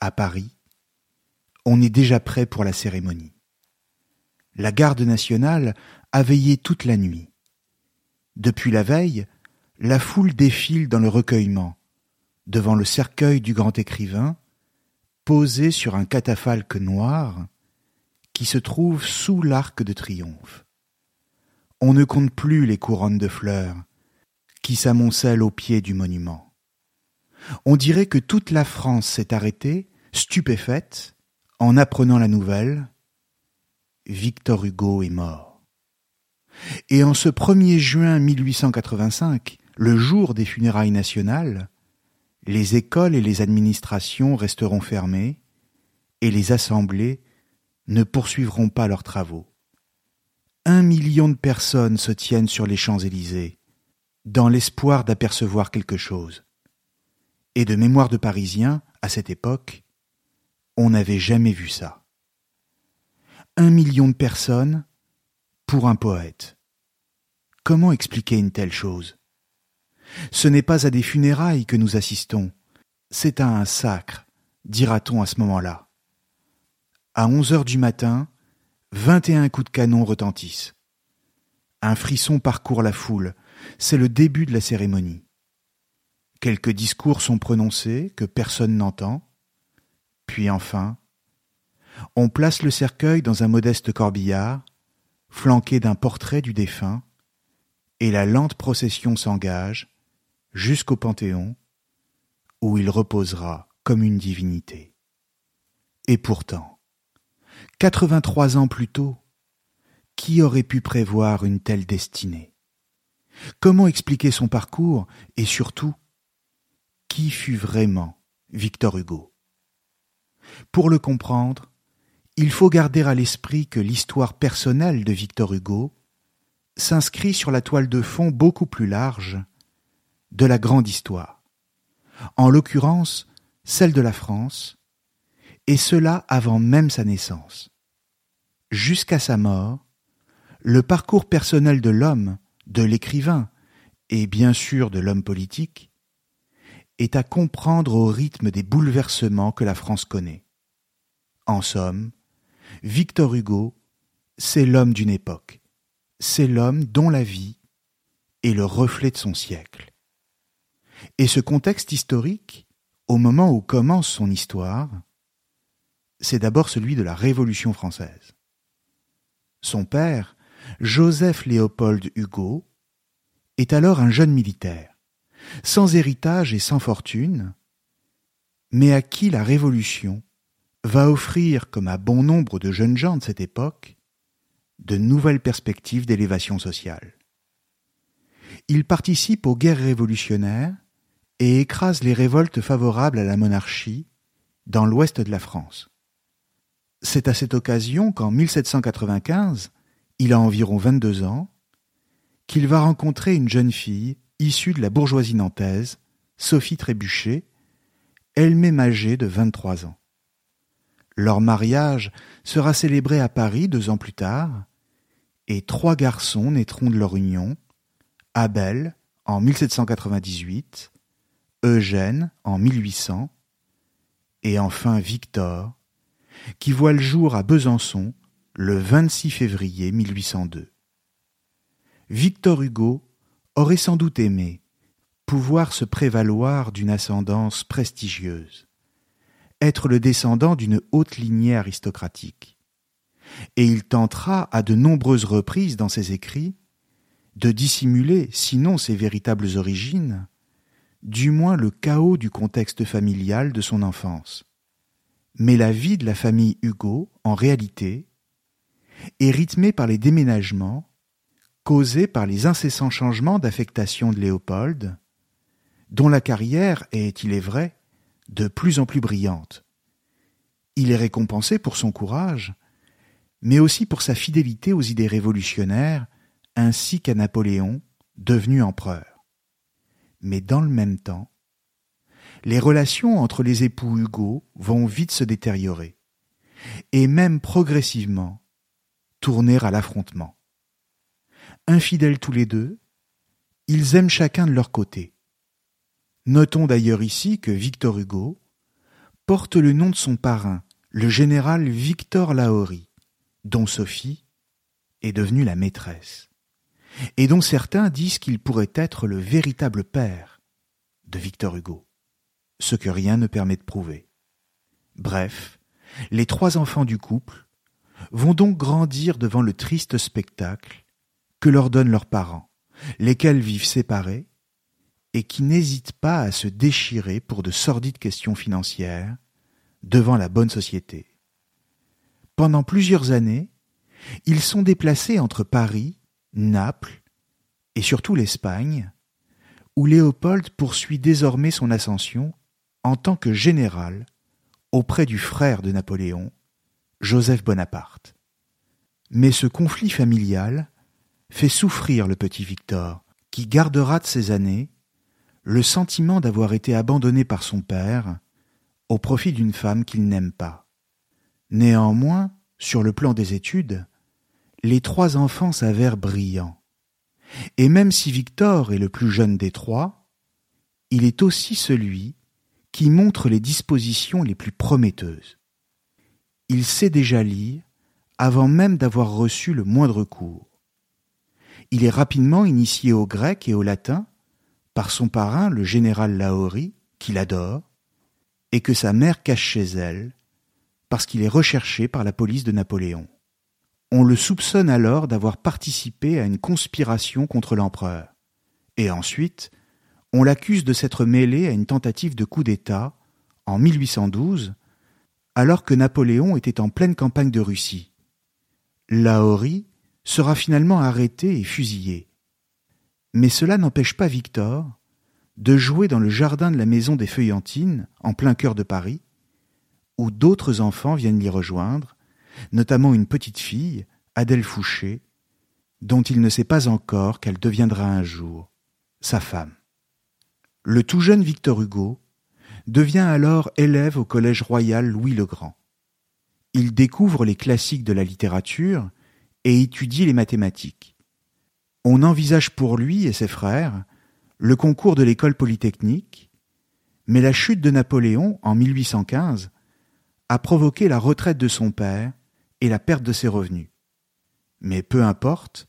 à Paris, on est déjà prêt pour la cérémonie. La garde nationale a veillé toute la nuit. Depuis la veille, la foule défile dans le recueillement, devant le cercueil du grand écrivain, posé sur un catafalque noir qui se trouve sous l'arc de triomphe. On ne compte plus les couronnes de fleurs qui s'amoncellent au pied du monument. On dirait que toute la France s'est arrêtée, stupéfaite, en apprenant la nouvelle. Victor Hugo est mort. Et en ce 1er juin 1885, le jour des funérailles nationales, les écoles et les administrations resteront fermées et les assemblées ne poursuivront pas leurs travaux. Un million de personnes se tiennent sur les Champs-Élysées, dans l'espoir d'apercevoir quelque chose. Et de mémoire de Parisiens, à cette époque, on n'avait jamais vu ça. Un million de personnes pour un poète. Comment expliquer une telle chose? Ce n'est pas à des funérailles que nous assistons, c'est à un sacre, dira-t-on à ce moment-là. À onze heures du matin, vingt et un coups de canon retentissent. Un frisson parcourt la foule, c'est le début de la cérémonie. Quelques discours sont prononcés que personne n'entend, puis enfin, on place le cercueil dans un modeste corbillard, flanqué d'un portrait du défunt, et la lente procession s'engage, jusqu'au Panthéon, où il reposera comme une divinité. Et pourtant, quatre-vingt-trois ans plus tôt, qui aurait pu prévoir une telle destinée? Comment expliquer son parcours et surtout, qui fut vraiment Victor Hugo? Pour le comprendre, il faut garder à l'esprit que l'histoire personnelle de Victor Hugo s'inscrit sur la toile de fond beaucoup plus large de la grande histoire, en l'occurrence celle de la France, et cela avant même sa naissance. Jusqu'à sa mort, le parcours personnel de l'homme, de l'écrivain, et bien sûr de l'homme politique, est à comprendre au rythme des bouleversements que la France connaît. En somme, Victor Hugo, c'est l'homme d'une époque, c'est l'homme dont la vie est le reflet de son siècle. Et ce contexte historique, au moment où commence son histoire, c'est d'abord celui de la Révolution française. Son père, Joseph Léopold Hugo, est alors un jeune militaire, sans héritage et sans fortune, mais à qui la Révolution va offrir, comme à bon nombre de jeunes gens de cette époque, de nouvelles perspectives d'élévation sociale. Il participe aux guerres révolutionnaires et écrase les révoltes favorables à la monarchie dans l'ouest de la France. C'est à cette occasion qu'en 1795, il a environ 22 ans, qu'il va rencontrer une jeune fille issue de la bourgeoisie nantaise, Sophie Trébuchet, elle-même âgée de 23 ans. Leur mariage sera célébré à Paris deux ans plus tard, et trois garçons naîtront de leur union, Abel en 1798, Eugène en 1800, et enfin Victor, qui voit le jour à Besançon le 26 février 1802. Victor Hugo aurait sans doute aimé pouvoir se prévaloir d'une ascendance prestigieuse, être le descendant d'une haute lignée aristocratique. Et il tentera à de nombreuses reprises dans ses écrits de dissimuler, sinon ses véritables origines, du moins le chaos du contexte familial de son enfance. Mais la vie de la famille Hugo, en réalité, est rythmée par les déménagements causés par les incessants changements d'affectation de Léopold, dont la carrière est, il est vrai, de plus en plus brillante. Il est récompensé pour son courage, mais aussi pour sa fidélité aux idées révolutionnaires, ainsi qu'à Napoléon, devenu empereur. Mais dans le même temps, les relations entre les époux Hugo vont vite se détériorer, et même progressivement tourner à l'affrontement. Infidèles tous les deux, ils aiment chacun de leur côté. Notons d'ailleurs ici que Victor Hugo porte le nom de son parrain, le général Victor Lahorie, dont Sophie est devenue la maîtresse, et dont certains disent qu'il pourrait être le véritable père de Victor Hugo, ce que rien ne permet de prouver. Bref, les trois enfants du couple vont donc grandir devant le triste spectacle que leur donnent leurs parents, lesquels vivent séparés et qui n'hésitent pas à se déchirer pour de sordides questions financières devant la bonne société. Pendant plusieurs années, ils sont déplacés entre Paris, Naples et surtout l'Espagne, où Léopold poursuit désormais son ascension en tant que général auprès du frère de Napoléon, Joseph Bonaparte. Mais ce conflit familial fait souffrir le petit Victor, qui gardera de ses années le sentiment d'avoir été abandonné par son père au profit d'une femme qu'il n'aime pas. Néanmoins, sur le plan des études, les trois enfants s'avèrent brillants. Et même si Victor est le plus jeune des trois, il est aussi celui qui montre les dispositions les plus prometteuses. Il sait déjà lire avant même d'avoir reçu le moindre cours. Il est rapidement initié au grec et au latin par son parrain, le général Lahorie, qu'il adore, et que sa mère cache chez elle, parce qu'il est recherché par la police de Napoléon. On le soupçonne alors d'avoir participé à une conspiration contre l'empereur, et ensuite on l'accuse de s'être mêlé à une tentative de coup d'État en 1812, alors que Napoléon était en pleine campagne de Russie. Lahorie sera finalement arrêté et fusillé. Mais cela n'empêche pas Victor de jouer dans le jardin de la maison des Feuillantines, en plein cœur de Paris, où d'autres enfants viennent l'y rejoindre, notamment une petite fille, Adèle Fouché, dont il ne sait pas encore qu'elle deviendra un jour sa femme. Le tout jeune Victor Hugo devient alors élève au Collège royal Louis le Grand. Il découvre les classiques de la littérature et étudie les mathématiques on envisage pour lui et ses frères le concours de l'école polytechnique, mais la chute de Napoléon en 1815 a provoqué la retraite de son père et la perte de ses revenus. Mais peu importe,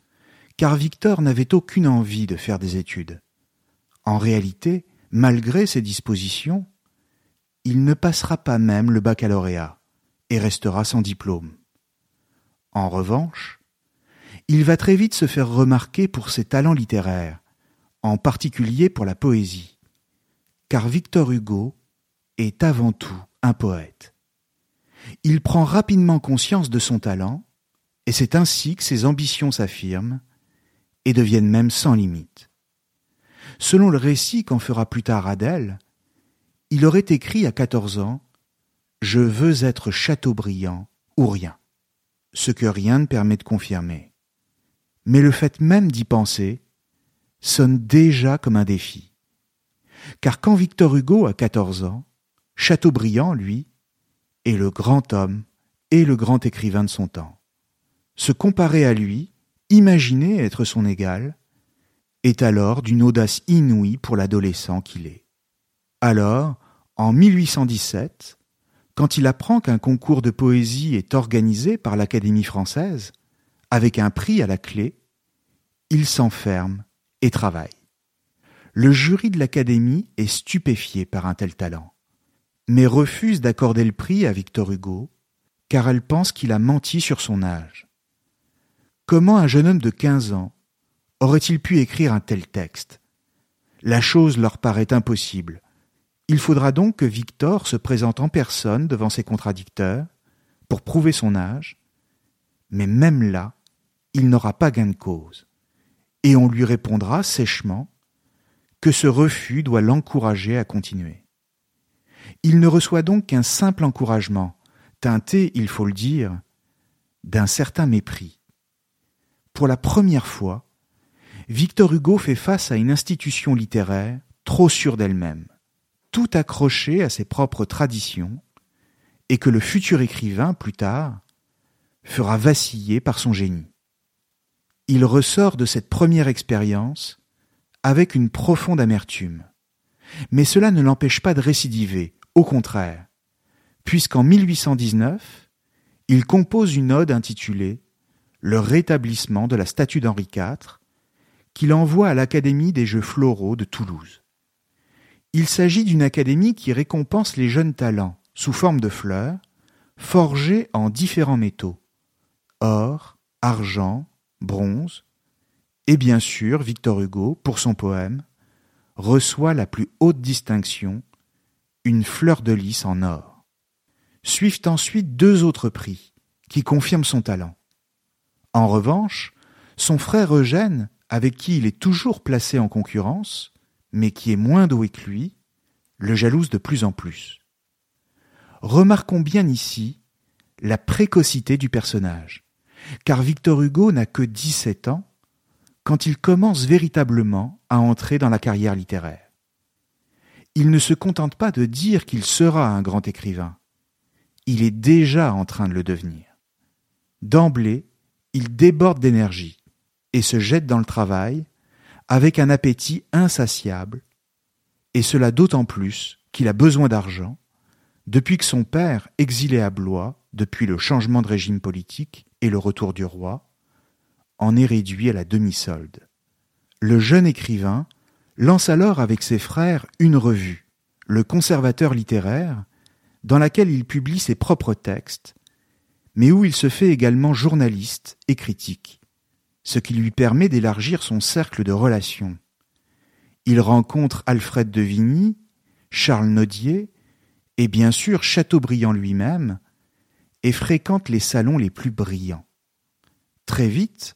car Victor n'avait aucune envie de faire des études. En réalité, malgré ses dispositions, il ne passera pas même le baccalauréat et restera sans diplôme. En revanche, il va très vite se faire remarquer pour ses talents littéraires, en particulier pour la poésie, car Victor Hugo est avant tout un poète. Il prend rapidement conscience de son talent, et c'est ainsi que ses ambitions s'affirment et deviennent même sans limite. Selon le récit qu'en fera plus tard Adèle, il aurait écrit à quatorze ans Je veux être Chateaubriand ou rien, ce que rien ne permet de confirmer mais le fait même d'y penser sonne déjà comme un défi. Car quand Victor Hugo a quatorze ans, Chateaubriand, lui, est le grand homme et le grand écrivain de son temps. Se comparer à lui, imaginer être son égal, est alors d'une audace inouïe pour l'adolescent qu'il est. Alors, en 1817, quand il apprend qu'un concours de poésie est organisé par l'Académie française, avec un prix à la clé, il s'enferme et travaille. Le jury de l'Académie est stupéfié par un tel talent, mais refuse d'accorder le prix à Victor Hugo, car elle pense qu'il a menti sur son âge. Comment un jeune homme de quinze ans aurait-il pu écrire un tel texte? La chose leur paraît impossible. Il faudra donc que Victor se présente en personne devant ses contradicteurs pour prouver son âge, mais même là, il n'aura pas gain de cause, et on lui répondra sèchement que ce refus doit l'encourager à continuer. Il ne reçoit donc qu'un simple encouragement, teinté, il faut le dire, d'un certain mépris. Pour la première fois, Victor Hugo fait face à une institution littéraire trop sûre d'elle-même, tout accrochée à ses propres traditions, et que le futur écrivain, plus tard, fera vaciller par son génie. Il ressort de cette première expérience avec une profonde amertume. Mais cela ne l'empêche pas de récidiver, au contraire, puisqu'en 1819, il compose une ode intitulée Le rétablissement de la statue d'Henri IV, qu'il envoie à l'Académie des Jeux floraux de Toulouse. Il s'agit d'une académie qui récompense les jeunes talents sous forme de fleurs, forgées en différents métaux or, argent, bronze, et bien sûr Victor Hugo, pour son poème, reçoit la plus haute distinction, une fleur de lys en or. Suivent ensuite deux autres prix, qui confirment son talent. En revanche, son frère Eugène avec qui il est toujours placé en concurrence, mais qui est moins doué que lui, le jalouse de plus en plus. Remarquons bien ici la précocité du personnage, car Victor Hugo n'a que dix-sept ans quand il commence véritablement à entrer dans la carrière littéraire. Il ne se contente pas de dire qu'il sera un grand écrivain, il est déjà en train de le devenir. D'emblée, il déborde d'énergie, et se jette dans le travail avec un appétit insatiable, et cela d'autant plus qu'il a besoin d'argent, depuis que son père, exilé à Blois, depuis le changement de régime politique et le retour du roi, en est réduit à la demi-solde. Le jeune écrivain lance alors avec ses frères une revue, le conservateur littéraire, dans laquelle il publie ses propres textes, mais où il se fait également journaliste et critique ce qui lui permet d'élargir son cercle de relations. Il rencontre Alfred de Vigny, Charles Nodier, et bien sûr Chateaubriand lui-même, et fréquente les salons les plus brillants. Très vite,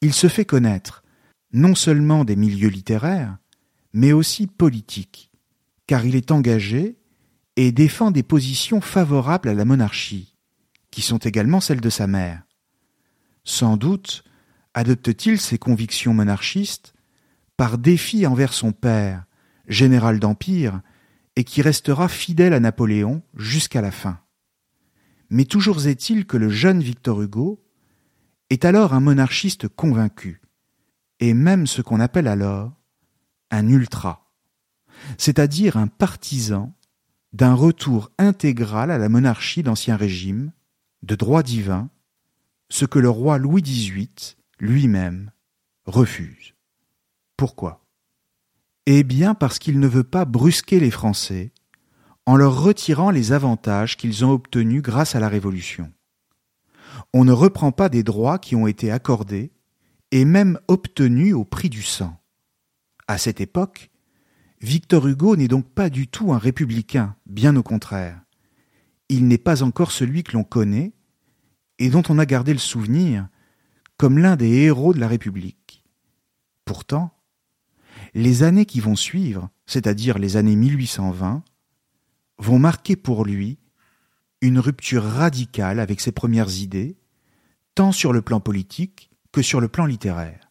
il se fait connaître, non seulement des milieux littéraires, mais aussi politiques, car il est engagé et défend des positions favorables à la monarchie, qui sont également celles de sa mère. Sans doute adopte-t-il ses convictions monarchistes par défi envers son père, général d'Empire, et qui restera fidèle à Napoléon jusqu'à la fin. Mais toujours est-il que le jeune Victor Hugo est alors un monarchiste convaincu, et même ce qu'on appelle alors un ultra, c'est-à-dire un partisan d'un retour intégral à la monarchie d'Ancien Régime, de droit divin, ce que le roi Louis XVIII lui-même refuse. Pourquoi? Eh bien parce qu'il ne veut pas brusquer les Français en leur retirant les avantages qu'ils ont obtenus grâce à la Révolution. On ne reprend pas des droits qui ont été accordés et même obtenus au prix du sang. À cette époque, Victor Hugo n'est donc pas du tout un républicain, bien au contraire. Il n'est pas encore celui que l'on connaît et dont on a gardé le souvenir comme l'un des héros de la République. Pourtant, les années qui vont suivre, c'est-à-dire les années 1820, vont marquer pour lui une rupture radicale avec ses premières idées, tant sur le plan politique que sur le plan littéraire.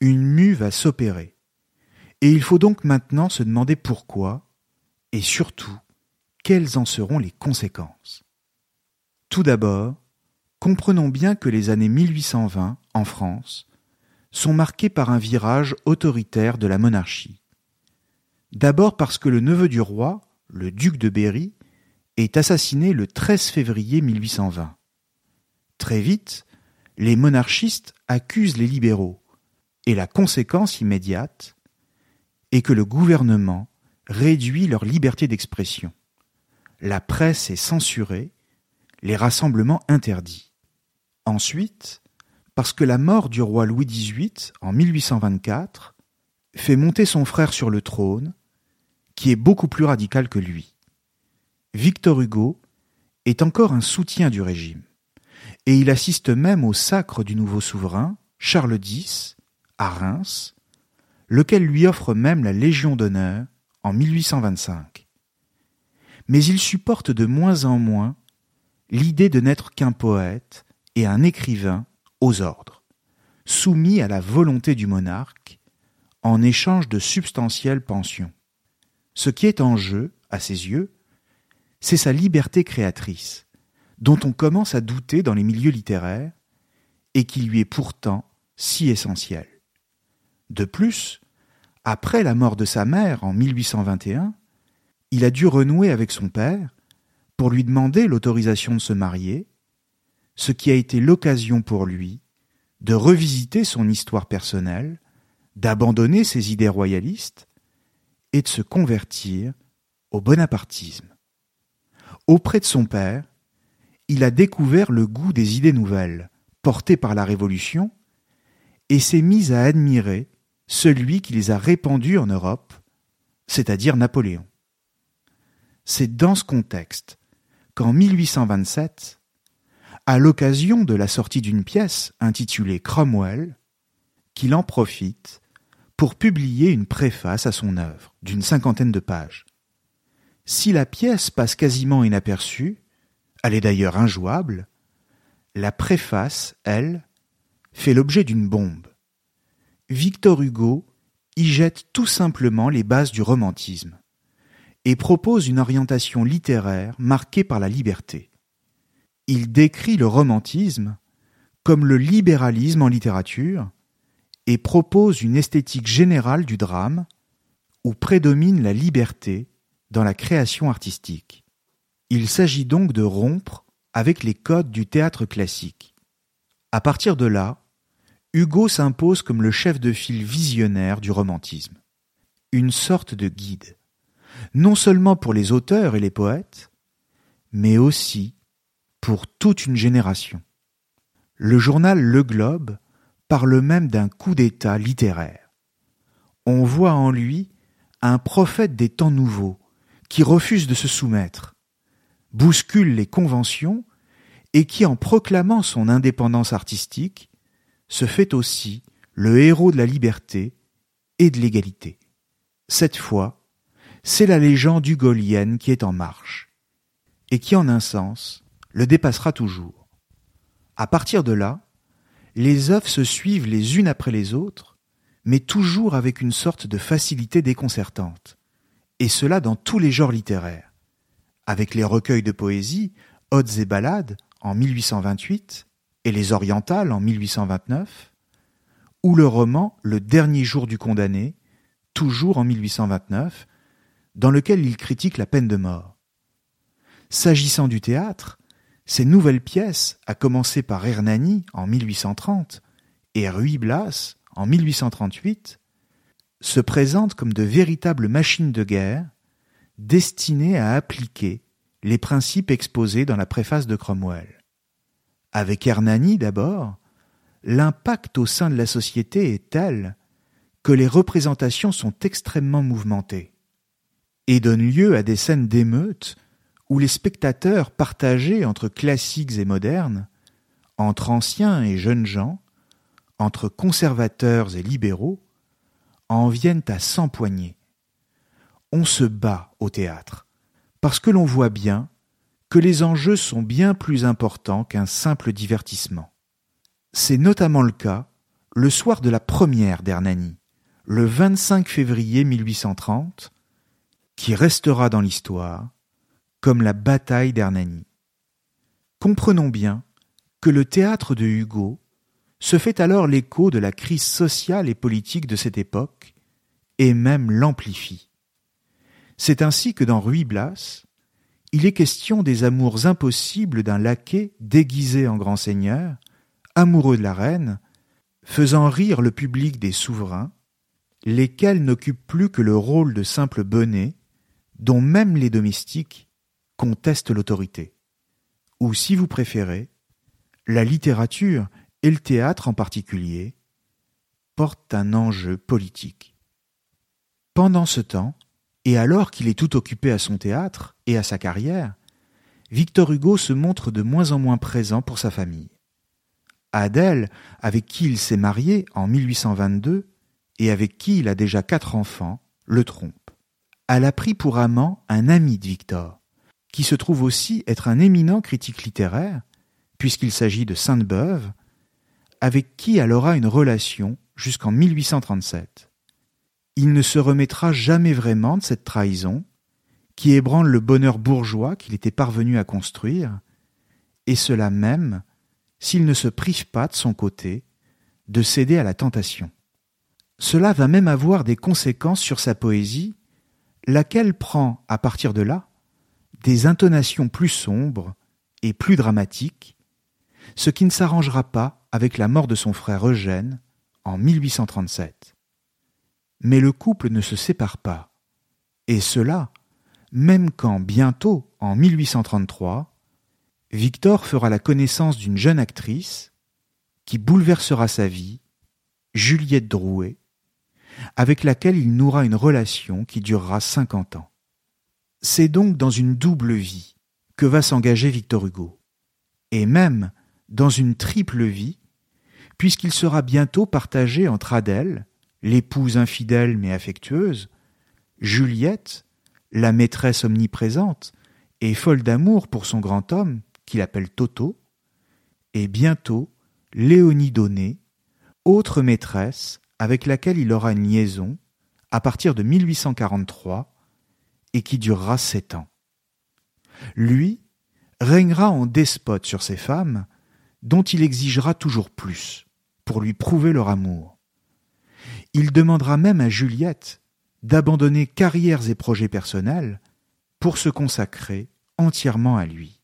Une mue va s'opérer. Et il faut donc maintenant se demander pourquoi, et surtout, quelles en seront les conséquences. Tout d'abord, comprenons bien que les années 1820, en France, sont marquées par un virage autoritaire de la monarchie. D'abord parce que le neveu du roi, le duc de Berry, est assassiné le 13 février 1820. Très vite, les monarchistes accusent les libéraux, et la conséquence immédiate est que le gouvernement réduit leur liberté d'expression. La presse est censurée, les rassemblements interdits. Ensuite, parce que la mort du roi Louis XVIII en 1824 fait monter son frère sur le trône qui est beaucoup plus radical que lui. Victor Hugo est encore un soutien du régime, et il assiste même au sacre du nouveau souverain, Charles X, à Reims, lequel lui offre même la Légion d'honneur en 1825. Mais il supporte de moins en moins l'idée de n'être qu'un poète et un écrivain aux ordres, soumis à la volonté du monarque en échange de substantielles pensions. Ce qui est en jeu, à ses yeux, c'est sa liberté créatrice, dont on commence à douter dans les milieux littéraires, et qui lui est pourtant si essentielle. De plus, après la mort de sa mère en 1821, il a dû renouer avec son père pour lui demander l'autorisation de se marier, ce qui a été l'occasion pour lui de revisiter son histoire personnelle, d'abandonner ses idées royalistes et de se convertir au bonapartisme. Auprès de son père, il a découvert le goût des idées nouvelles, portées par la Révolution, et s'est mis à admirer celui qui les a répandues en Europe, c'est-à-dire Napoléon. C'est dans ce contexte qu'en 1827, à l'occasion de la sortie d'une pièce intitulée Cromwell, qu'il en profite pour publier une préface à son œuvre d'une cinquantaine de pages. Si la pièce passe quasiment inaperçue, elle est d'ailleurs injouable, la préface, elle, fait l'objet d'une bombe. Victor Hugo y jette tout simplement les bases du romantisme et propose une orientation littéraire marquée par la liberté. Il décrit le romantisme comme le libéralisme en littérature et propose une esthétique générale du drame où prédomine la liberté dans la création artistique. Il s'agit donc de rompre avec les codes du théâtre classique. À partir de là, Hugo s'impose comme le chef de file visionnaire du romantisme, une sorte de guide, non seulement pour les auteurs et les poètes, mais aussi pour toute une génération. Le journal Le Globe parle même d'un coup d'État littéraire. On voit en lui un prophète des temps nouveaux qui refuse de se soumettre, bouscule les conventions et qui, en proclamant son indépendance artistique, se fait aussi le héros de la liberté et de l'égalité. Cette fois, c'est la légende hugolienne qui est en marche, et qui, en un sens, le dépassera toujours. À partir de là, les œuvres se suivent les unes après les autres, mais toujours avec une sorte de facilité déconcertante, et cela dans tous les genres littéraires, avec les recueils de poésie, Odes et Ballades en 1828 et les Orientales en 1829, ou le roman Le dernier jour du condamné, toujours en 1829, dans lequel il critique la peine de mort. S'agissant du théâtre, ces nouvelles pièces, à commencer par Hernani en 1830 et Ruy Blas en 1838, se présentent comme de véritables machines de guerre destinées à appliquer les principes exposés dans la préface de Cromwell. Avec Hernani d'abord, l'impact au sein de la société est tel que les représentations sont extrêmement mouvementées et donnent lieu à des scènes d'émeutes où les spectateurs partagés entre classiques et modernes, entre anciens et jeunes gens, entre conservateurs et libéraux, en viennent à s'empoigner. On se bat au théâtre, parce que l'on voit bien que les enjeux sont bien plus importants qu'un simple divertissement. C'est notamment le cas le soir de la première d'Hernani, le 25 février 1830, qui restera dans l'histoire comme la bataille d'Hernani. Comprenons bien que le théâtre de Hugo se fait alors l'écho de la crise sociale et politique de cette époque, et même l'amplifie. C'est ainsi que dans Ruy Blas, il est question des amours impossibles d'un laquais déguisé en grand seigneur, amoureux de la reine, faisant rire le public des souverains, lesquels n'occupent plus que le rôle de simples bonnets, dont même les domestiques contestent l'autorité. Ou si vous préférez, la littérature et le théâtre en particulier portent un enjeu politique. Pendant ce temps, et alors qu'il est tout occupé à son théâtre et à sa carrière, Victor Hugo se montre de moins en moins présent pour sa famille. Adèle, avec qui il s'est marié en 1822 et avec qui il a déjà quatre enfants, le trompe. Elle a pris pour amant un ami de Victor, qui se trouve aussi être un éminent critique littéraire, puisqu'il s'agit de Sainte-Beuve, avec qui elle aura une relation jusqu'en 1837 il ne se remettra jamais vraiment de cette trahison qui ébranle le bonheur bourgeois qu'il était parvenu à construire, et cela même s'il ne se prive pas de son côté de céder à la tentation. Cela va même avoir des conséquences sur sa poésie, laquelle prend, à partir de là, des intonations plus sombres et plus dramatiques, ce qui ne s'arrangera pas avec la mort de son frère Eugène en 1837. Mais le couple ne se sépare pas. Et cela, même quand bientôt, en 1833, Victor fera la connaissance d'une jeune actrice qui bouleversera sa vie, Juliette Drouet, avec laquelle il nouera une relation qui durera cinquante ans. C'est donc dans une double vie que va s'engager Victor Hugo, et même dans une triple vie, puisqu'il sera bientôt partagé entre Adèle, l'épouse infidèle mais affectueuse, Juliette, la maîtresse omniprésente et folle d'amour pour son grand homme, qu'il appelle Toto, et bientôt Léonie Donné, autre maîtresse avec laquelle il aura une liaison à partir de 1843 et qui durera sept ans. Lui régnera en despote sur ses femmes, dont il exigera toujours plus pour lui prouver leur amour. Il demandera même à Juliette d'abandonner carrières et projets personnels pour se consacrer entièrement à lui.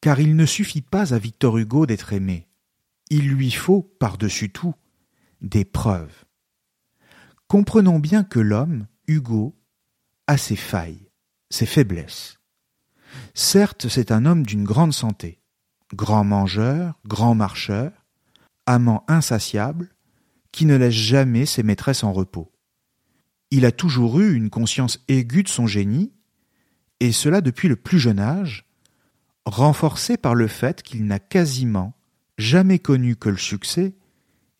Car il ne suffit pas à Victor Hugo d'être aimé, il lui faut, par-dessus tout, des preuves. Comprenons bien que l'homme, Hugo, a ses failles, ses faiblesses. Certes, c'est un homme d'une grande santé, grand mangeur, grand marcheur, amant insatiable, qui ne laisse jamais ses maîtresses en repos. Il a toujours eu une conscience aiguë de son génie, et cela depuis le plus jeune âge, renforcé par le fait qu'il n'a quasiment jamais connu que le succès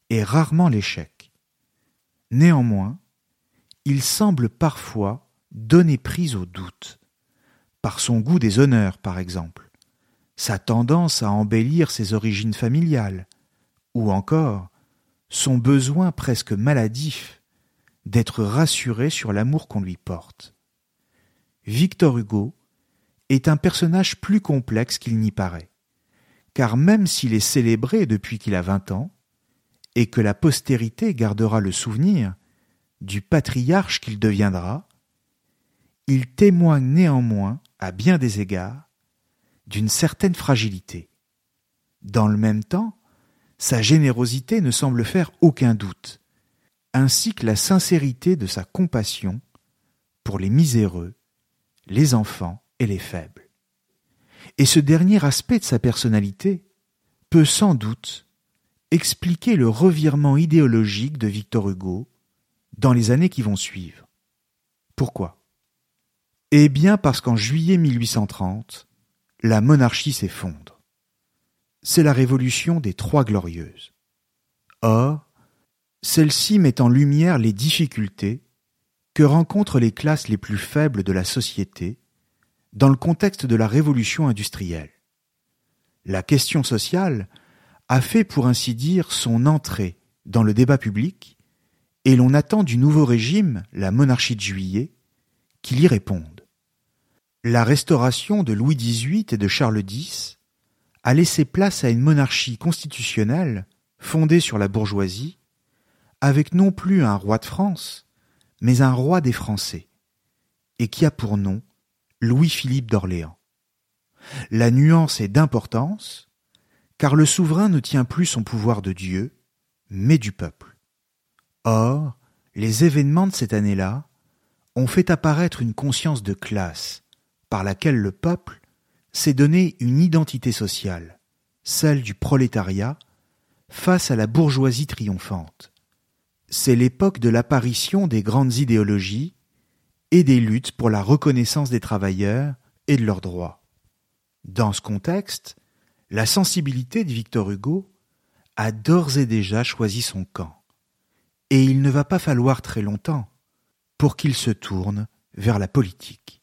et rarement l'échec. Néanmoins, il semble parfois donner prise au doute, par son goût des honneurs par exemple, sa tendance à embellir ses origines familiales, ou encore son besoin presque maladif d'être rassuré sur l'amour qu'on lui porte. Victor Hugo est un personnage plus complexe qu'il n'y paraît, car même s'il est célébré depuis qu'il a vingt ans, et que la postérité gardera le souvenir du patriarche qu'il deviendra, il témoigne néanmoins, à bien des égards, d'une certaine fragilité. Dans le même temps, sa générosité ne semble faire aucun doute, ainsi que la sincérité de sa compassion pour les miséreux, les enfants et les faibles. Et ce dernier aspect de sa personnalité peut sans doute expliquer le revirement idéologique de Victor Hugo dans les années qui vont suivre. Pourquoi? Eh bien parce qu'en juillet 1830, la monarchie s'effondre c'est la révolution des Trois Glorieuses. Or, celle-ci met en lumière les difficultés que rencontrent les classes les plus faibles de la société dans le contexte de la révolution industrielle. La question sociale a fait pour ainsi dire son entrée dans le débat public et l'on attend du nouveau régime, la monarchie de juillet, qu'il y réponde. La restauration de Louis XVIII et de Charles X a laissé place à une monarchie constitutionnelle fondée sur la bourgeoisie, avec non plus un roi de France, mais un roi des Français, et qui a pour nom Louis-Philippe d'Orléans. La nuance est d'importance, car le souverain ne tient plus son pouvoir de Dieu, mais du peuple. Or, les événements de cette année-là ont fait apparaître une conscience de classe, par laquelle le peuple s'est donné une identité sociale, celle du prolétariat, face à la bourgeoisie triomphante. C'est l'époque de l'apparition des grandes idéologies et des luttes pour la reconnaissance des travailleurs et de leurs droits. Dans ce contexte, la sensibilité de Victor Hugo a d'ores et déjà choisi son camp, et il ne va pas falloir très longtemps pour qu'il se tourne vers la politique.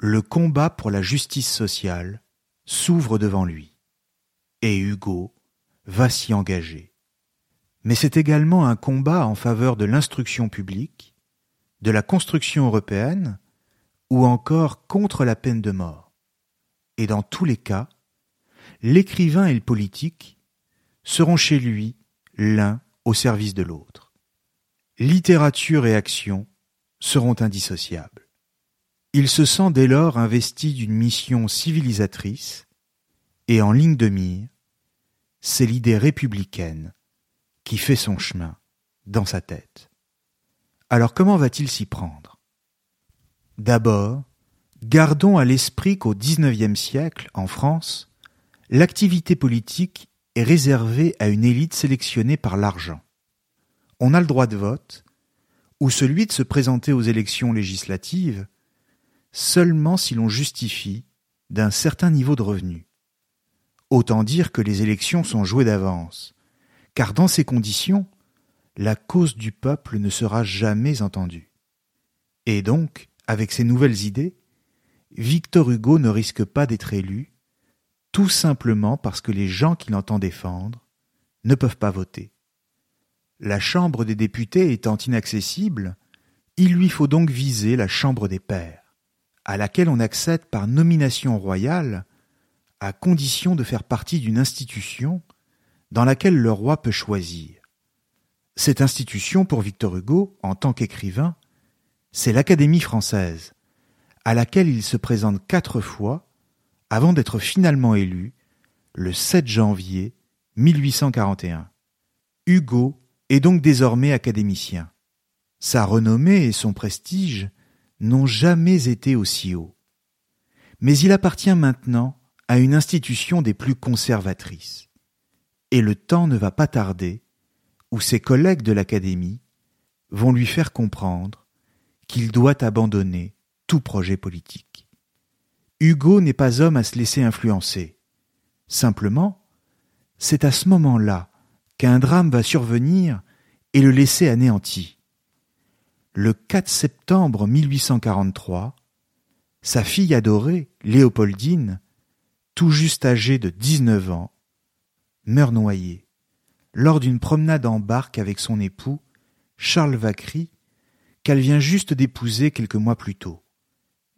Le combat pour la justice sociale s'ouvre devant lui, et Hugo va s'y engager. Mais c'est également un combat en faveur de l'instruction publique, de la construction européenne, ou encore contre la peine de mort. Et dans tous les cas, l'écrivain et le politique seront chez lui l'un au service de l'autre. Littérature et action seront indissociables. Il se sent dès lors investi d'une mission civilisatrice et en ligne de mire, c'est l'idée républicaine qui fait son chemin dans sa tête. Alors comment va-t-il s'y prendre? D'abord, gardons à l'esprit qu'au XIXe siècle, en France, l'activité politique est réservée à une élite sélectionnée par l'argent. On a le droit de vote, ou celui de se présenter aux élections législatives, seulement si l'on justifie d'un certain niveau de revenus. Autant dire que les élections sont jouées d'avance, car dans ces conditions, la cause du peuple ne sera jamais entendue. Et donc, avec ces nouvelles idées, Victor Hugo ne risque pas d'être élu, tout simplement parce que les gens qu'il entend défendre ne peuvent pas voter. La Chambre des députés étant inaccessible, il lui faut donc viser la Chambre des pairs, à laquelle on accède par nomination royale à condition de faire partie d'une institution dans laquelle le roi peut choisir. Cette institution, pour Victor Hugo, en tant qu'écrivain, c'est l'Académie française, à laquelle il se présente quatre fois avant d'être finalement élu le 7 janvier 1841. Hugo est donc désormais académicien. Sa renommée et son prestige n'ont jamais été aussi hauts. Mais il appartient maintenant à une institution des plus conservatrices. Et le temps ne va pas tarder où ses collègues de l'Académie vont lui faire comprendre qu'il doit abandonner tout projet politique. Hugo n'est pas homme à se laisser influencer. Simplement, c'est à ce moment-là qu'un drame va survenir et le laisser anéanti. Le 4 septembre 1843, sa fille adorée, Léopoldine, tout juste âgé de dix-neuf ans, meurt noyé lors d'une promenade en barque avec son époux, Charles Vacry, qu'elle vient juste d'épouser quelques mois plus tôt.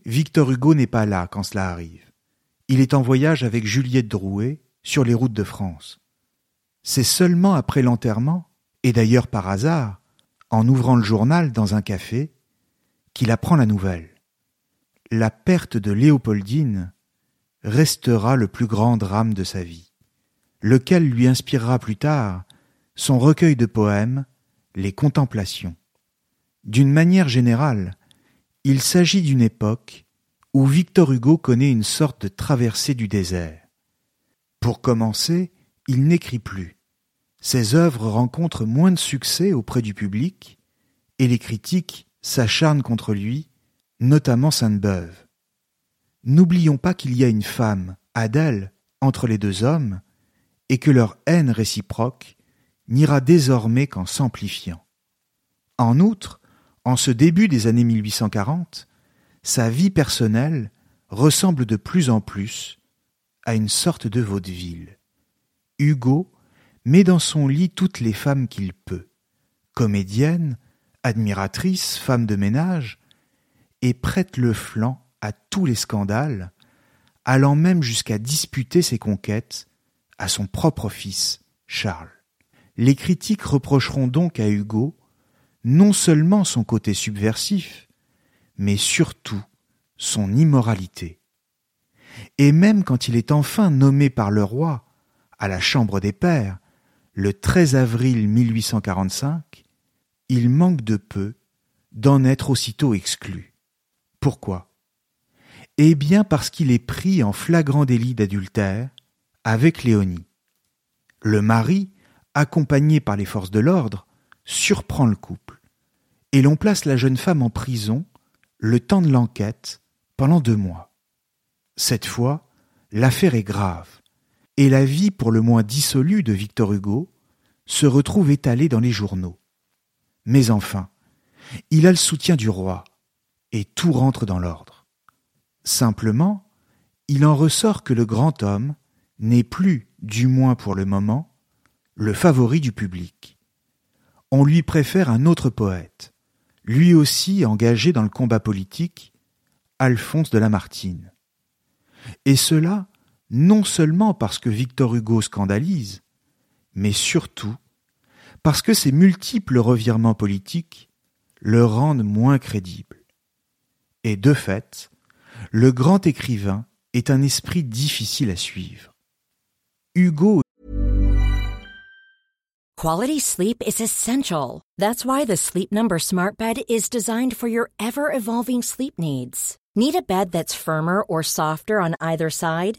Victor Hugo n'est pas là quand cela arrive. Il est en voyage avec Juliette Drouet sur les routes de France. C'est seulement après l'enterrement, et d'ailleurs par hasard, en ouvrant le journal dans un café, qu'il apprend la nouvelle. La perte de Léopoldine restera le plus grand drame de sa vie, lequel lui inspirera plus tard son recueil de poèmes, Les Contemplations. D'une manière générale, il s'agit d'une époque où Victor Hugo connaît une sorte de traversée du désert. Pour commencer, il n'écrit plus. Ses œuvres rencontrent moins de succès auprès du public, et les critiques s'acharnent contre lui, notamment Sainte-Beuve. N'oublions pas qu'il y a une femme, Adèle, entre les deux hommes, et que leur haine réciproque n'ira désormais qu'en s'amplifiant. En outre, en ce début des années 1840, sa vie personnelle ressemble de plus en plus à une sorte de vaudeville. Hugo met dans son lit toutes les femmes qu'il peut, comédienne, admiratrice, femme de ménage, et prête le flanc à tous les scandales, allant même jusqu'à disputer ses conquêtes à son propre fils, Charles. Les critiques reprocheront donc à Hugo non seulement son côté subversif, mais surtout son immoralité. Et même quand il est enfin nommé par le roi à la Chambre des Pairs, le 13 avril 1845, il manque de peu d'en être aussitôt exclu. Pourquoi? Eh bien parce qu'il est pris en flagrant délit d'adultère avec Léonie. Le mari, accompagné par les forces de l'ordre, surprend le couple, et l'on place la jeune femme en prison le temps de l'enquête pendant deux mois. Cette fois, l'affaire est grave, et la vie pour le moins dissolue de Victor Hugo se retrouve étalée dans les journaux. Mais enfin, il a le soutien du roi, et tout rentre dans l'ordre. Simplement, il en ressort que le grand homme n'est plus, du moins pour le moment, le favori du public. On lui préfère un autre poète, lui aussi engagé dans le combat politique, Alphonse de Lamartine. Et cela non seulement parce que Victor Hugo scandalise, mais surtout parce que ses multiples revirements politiques le rendent moins crédible. Et de fait, le grand écrivain est un esprit difficile à suivre. Hugo Quality sleep is essential. That's why the Sleep Number Smart Bed is designed for your ever evolving sleep needs. Need a bed that's firmer or softer on either side?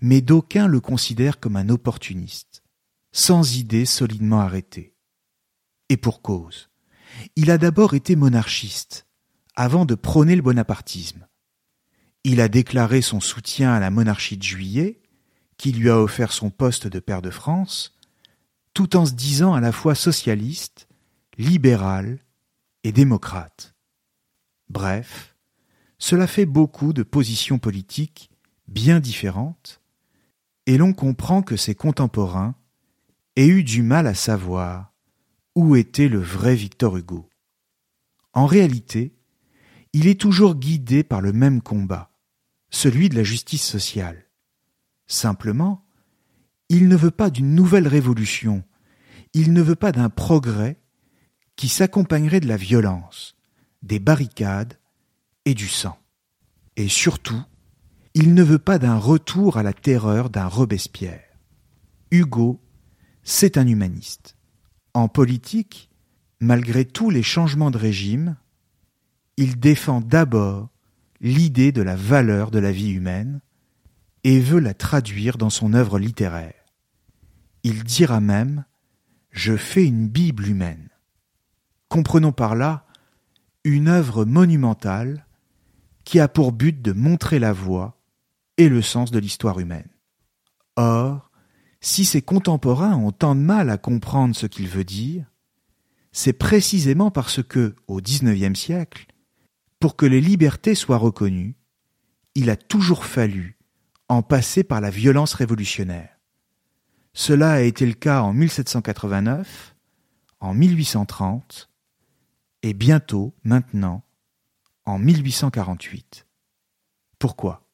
Mais d'aucuns le considèrent comme un opportuniste, sans idée solidement arrêtée. Et pour cause. Il a d'abord été monarchiste, avant de prôner le bonapartisme. Il a déclaré son soutien à la monarchie de juillet, qui lui a offert son poste de pair de France, tout en se disant à la fois socialiste, libéral et démocrate. Bref, cela fait beaucoup de positions politiques bien différentes, et l'on comprend que ses contemporains aient eu du mal à savoir où était le vrai Victor Hugo. En réalité, il est toujours guidé par le même combat, celui de la justice sociale. Simplement, il ne veut pas d'une nouvelle révolution, il ne veut pas d'un progrès qui s'accompagnerait de la violence, des barricades et du sang. Et surtout, il ne veut pas d'un retour à la terreur d'un Robespierre. Hugo, c'est un humaniste. En politique, malgré tous les changements de régime, il défend d'abord l'idée de la valeur de la vie humaine et veut la traduire dans son œuvre littéraire. Il dira même Je fais une Bible humaine. Comprenons par là une œuvre monumentale qui a pour but de montrer la voie et le sens de l'histoire humaine. Or, si ses contemporains ont tant de mal à comprendre ce qu'il veut dire, c'est précisément parce que, au XIXe siècle, pour que les libertés soient reconnues, il a toujours fallu en passer par la violence révolutionnaire. Cela a été le cas en 1789, en 1830 et bientôt, maintenant, en 1848. Pourquoi?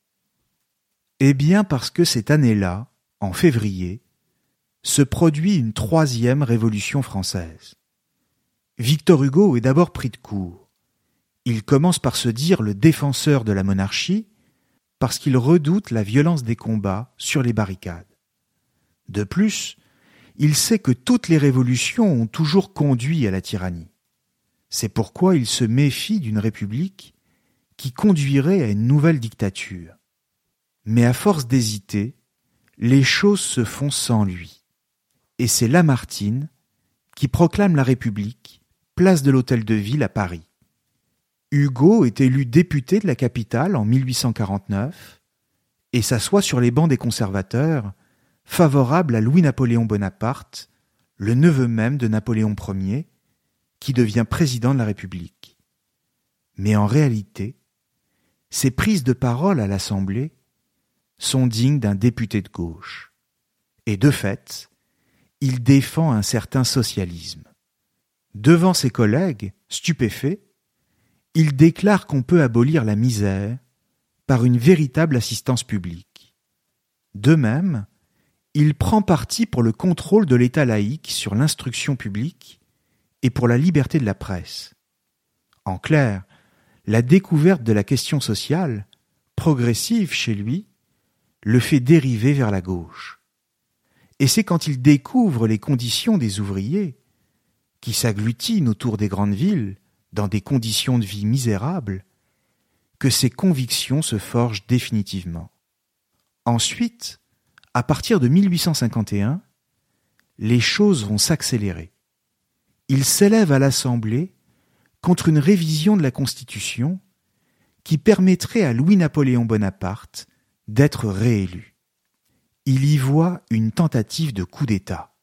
Eh bien parce que cette année-là, en février, se produit une troisième révolution française. Victor Hugo est d'abord pris de court. Il commence par se dire le défenseur de la monarchie parce qu'il redoute la violence des combats sur les barricades. De plus, il sait que toutes les révolutions ont toujours conduit à la tyrannie. C'est pourquoi il se méfie d'une république qui conduirait à une nouvelle dictature. Mais à force d'hésiter, les choses se font sans lui. Et c'est Lamartine qui proclame la République, place de l'Hôtel de Ville à Paris. Hugo est élu député de la capitale en 1849 et s'assoit sur les bancs des conservateurs, favorable à Louis-Napoléon Bonaparte, le neveu même de Napoléon Ier, qui devient président de la République. Mais en réalité, ses prises de parole à l'Assemblée sont dignes d'un député de gauche. Et de fait, il défend un certain socialisme. Devant ses collègues, stupéfaits, il déclare qu'on peut abolir la misère par une véritable assistance publique. De même, il prend parti pour le contrôle de l'État laïque sur l'instruction publique et pour la liberté de la presse. En clair, la découverte de la question sociale, progressive chez lui, le fait dériver vers la gauche. Et c'est quand il découvre les conditions des ouvriers, qui s'agglutinent autour des grandes villes, dans des conditions de vie misérables, que ses convictions se forgent définitivement. Ensuite, à partir de 1851, les choses vont s'accélérer il s'élève à l'Assemblée contre une révision de la Constitution qui permettrait à Louis-Napoléon Bonaparte d'être réélu. Il y voit une tentative de coup d'État.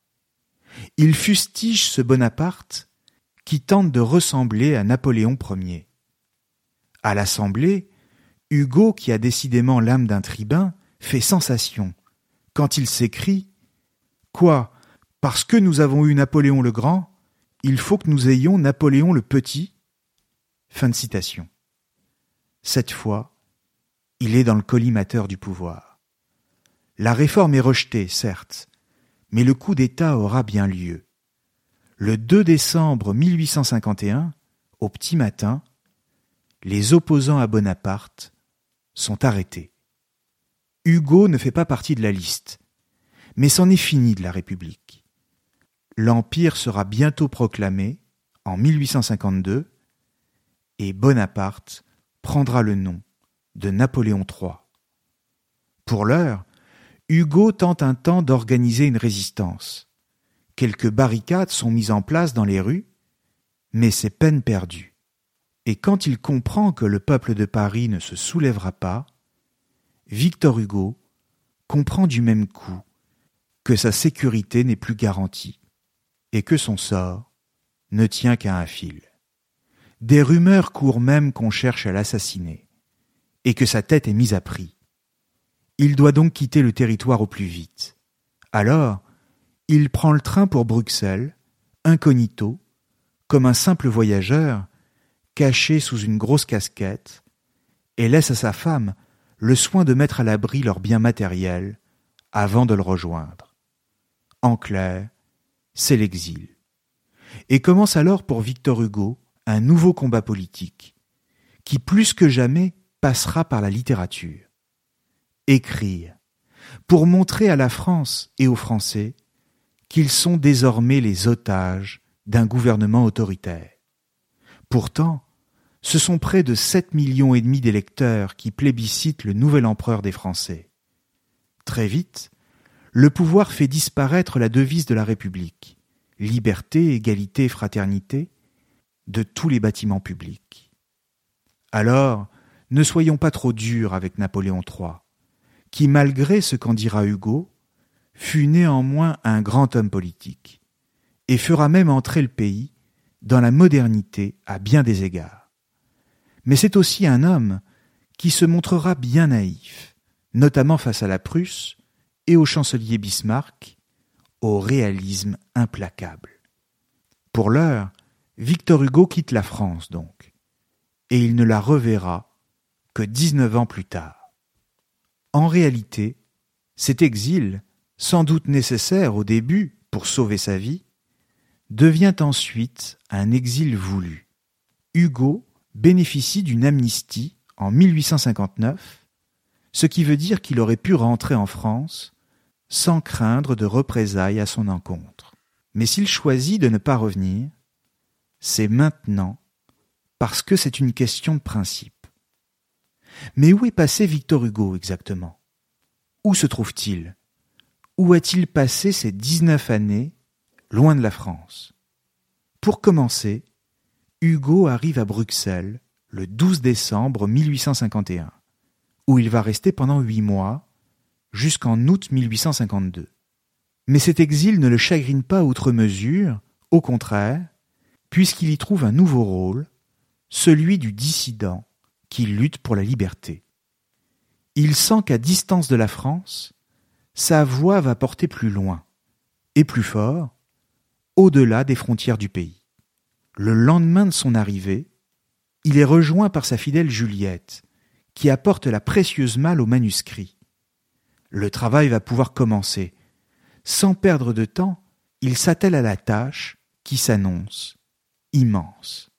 Il fustige ce Bonaparte qui tente de ressembler à Napoléon Ier. À l'Assemblée, Hugo, qui a décidément l'âme d'un tribun, fait sensation quand il s'écrie Quoi Parce que nous avons eu Napoléon le Grand, il faut que nous ayons Napoléon le Petit? Fin de citation. Cette fois, il est dans le collimateur du pouvoir. La réforme est rejetée, certes, mais le coup d'État aura bien lieu. Le 2 décembre 1851, au petit matin, les opposants à Bonaparte sont arrêtés. Hugo ne fait pas partie de la liste, mais c'en est fini de la République l'Empire sera bientôt proclamé, en 1852, et Bonaparte prendra le nom de Napoléon III. Pour l'heure, Hugo tente un temps d'organiser une résistance. Quelques barricades sont mises en place dans les rues, mais c'est peine perdue. Et quand il comprend que le peuple de Paris ne se soulèvera pas, Victor Hugo comprend du même coup que sa sécurité n'est plus garantie et que son sort ne tient qu'à un fil. Des rumeurs courent même qu'on cherche à l'assassiner, et que sa tête est mise à prix. Il doit donc quitter le territoire au plus vite. Alors, il prend le train pour Bruxelles, incognito, comme un simple voyageur, caché sous une grosse casquette, et laisse à sa femme le soin de mettre à l'abri leurs biens matériels avant de le rejoindre. En clair, c'est l'exil. Et commence alors pour Victor Hugo un nouveau combat politique, qui plus que jamais passera par la littérature. Écrire, pour montrer à la France et aux Français qu'ils sont désormais les otages d'un gouvernement autoritaire. Pourtant, ce sont près de sept millions et demi d'électeurs qui plébiscitent le nouvel empereur des Français. Très vite, le pouvoir fait disparaître la devise de la République liberté, égalité, fraternité de tous les bâtiments publics. Alors, ne soyons pas trop durs avec Napoléon III, qui, malgré ce qu'en dira Hugo, fut néanmoins un grand homme politique, et fera même entrer le pays dans la modernité à bien des égards. Mais c'est aussi un homme qui se montrera bien naïf, notamment face à la Prusse et au chancelier Bismarck, au réalisme implacable. Pour l'heure, Victor Hugo quitte la France donc, et il ne la reverra que dix-neuf ans plus tard. En réalité, cet exil, sans doute nécessaire au début pour sauver sa vie, devient ensuite un exil voulu. Hugo bénéficie d'une amnistie en 1859, ce qui veut dire qu'il aurait pu rentrer en France sans craindre de représailles à son encontre. Mais s'il choisit de ne pas revenir, c'est maintenant parce que c'est une question de principe. Mais où est passé Victor Hugo exactement? Où se trouve-t-il? Où a-t-il passé ces dix-neuf années loin de la France? Pour commencer, Hugo arrive à Bruxelles le 12 décembre 1851, où il va rester pendant huit mois, jusqu'en août 1852. Mais cet exil ne le chagrine pas outre mesure, au contraire, puisqu'il y trouve un nouveau rôle, celui du dissident qui lutte pour la liberté. Il sent qu'à distance de la France, sa voix va porter plus loin, et plus fort, au-delà des frontières du pays. Le lendemain de son arrivée, il est rejoint par sa fidèle Juliette, qui apporte la précieuse malle au manuscrit. Le travail va pouvoir commencer. Sans perdre de temps, il s'attelle à la tâche qui s'annonce immense.